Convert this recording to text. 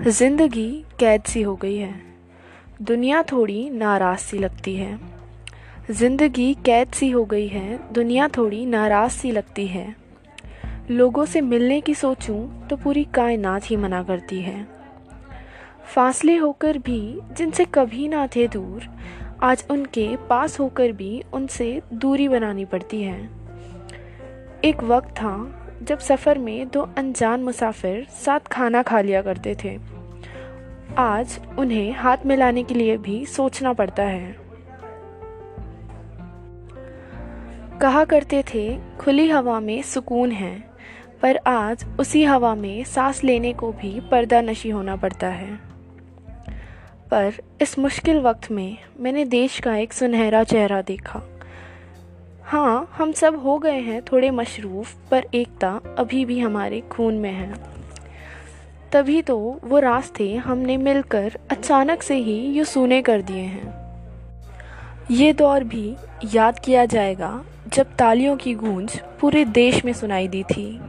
ज़िंदगी कैद सी हो गई है। दुनिया थोड़ी नाराज़ सी लगती है। ज़िंदगी कैद सी हो गई है। दुनिया थोड़ी नाराज़ सी लगती है। लोगों से मिलने की सोचूं तो पूरी कायनात ही मना करती है। फासले होकर भी, जिनसे कभी ना थे दूर, आज उनके पास होकर भी उनसे दूरी बनानी पड़ती है। एक वक्त था जब सफ़र में दो अनजान मुसाफिर साथ खाना खा लिया करते थे। आज उन्हें हाथ मिलाने के लिए भी सोचना पड़ता है। कहा करते थे, खुली हवा में सुकून है, पर आज उसी हवा में सांस लेने को भी पर्दा नशी होना पड़ता है। पर इस मुश्किल वक्त में मैंने देश का एक सुनहरा चेहरा देखा। हाँ हम सब हो गए हैं थोड़े मशरूफ़, पर एकता अभी भी हमारे खून में है। तभी तो वो रास्ते हमने मिलकर अचानक से ही यूँ सुने कर दिए हैं। ये दौर भी याद किया जाएगा जब तालियों की गूंज पूरे देश में सुनाई दी थी।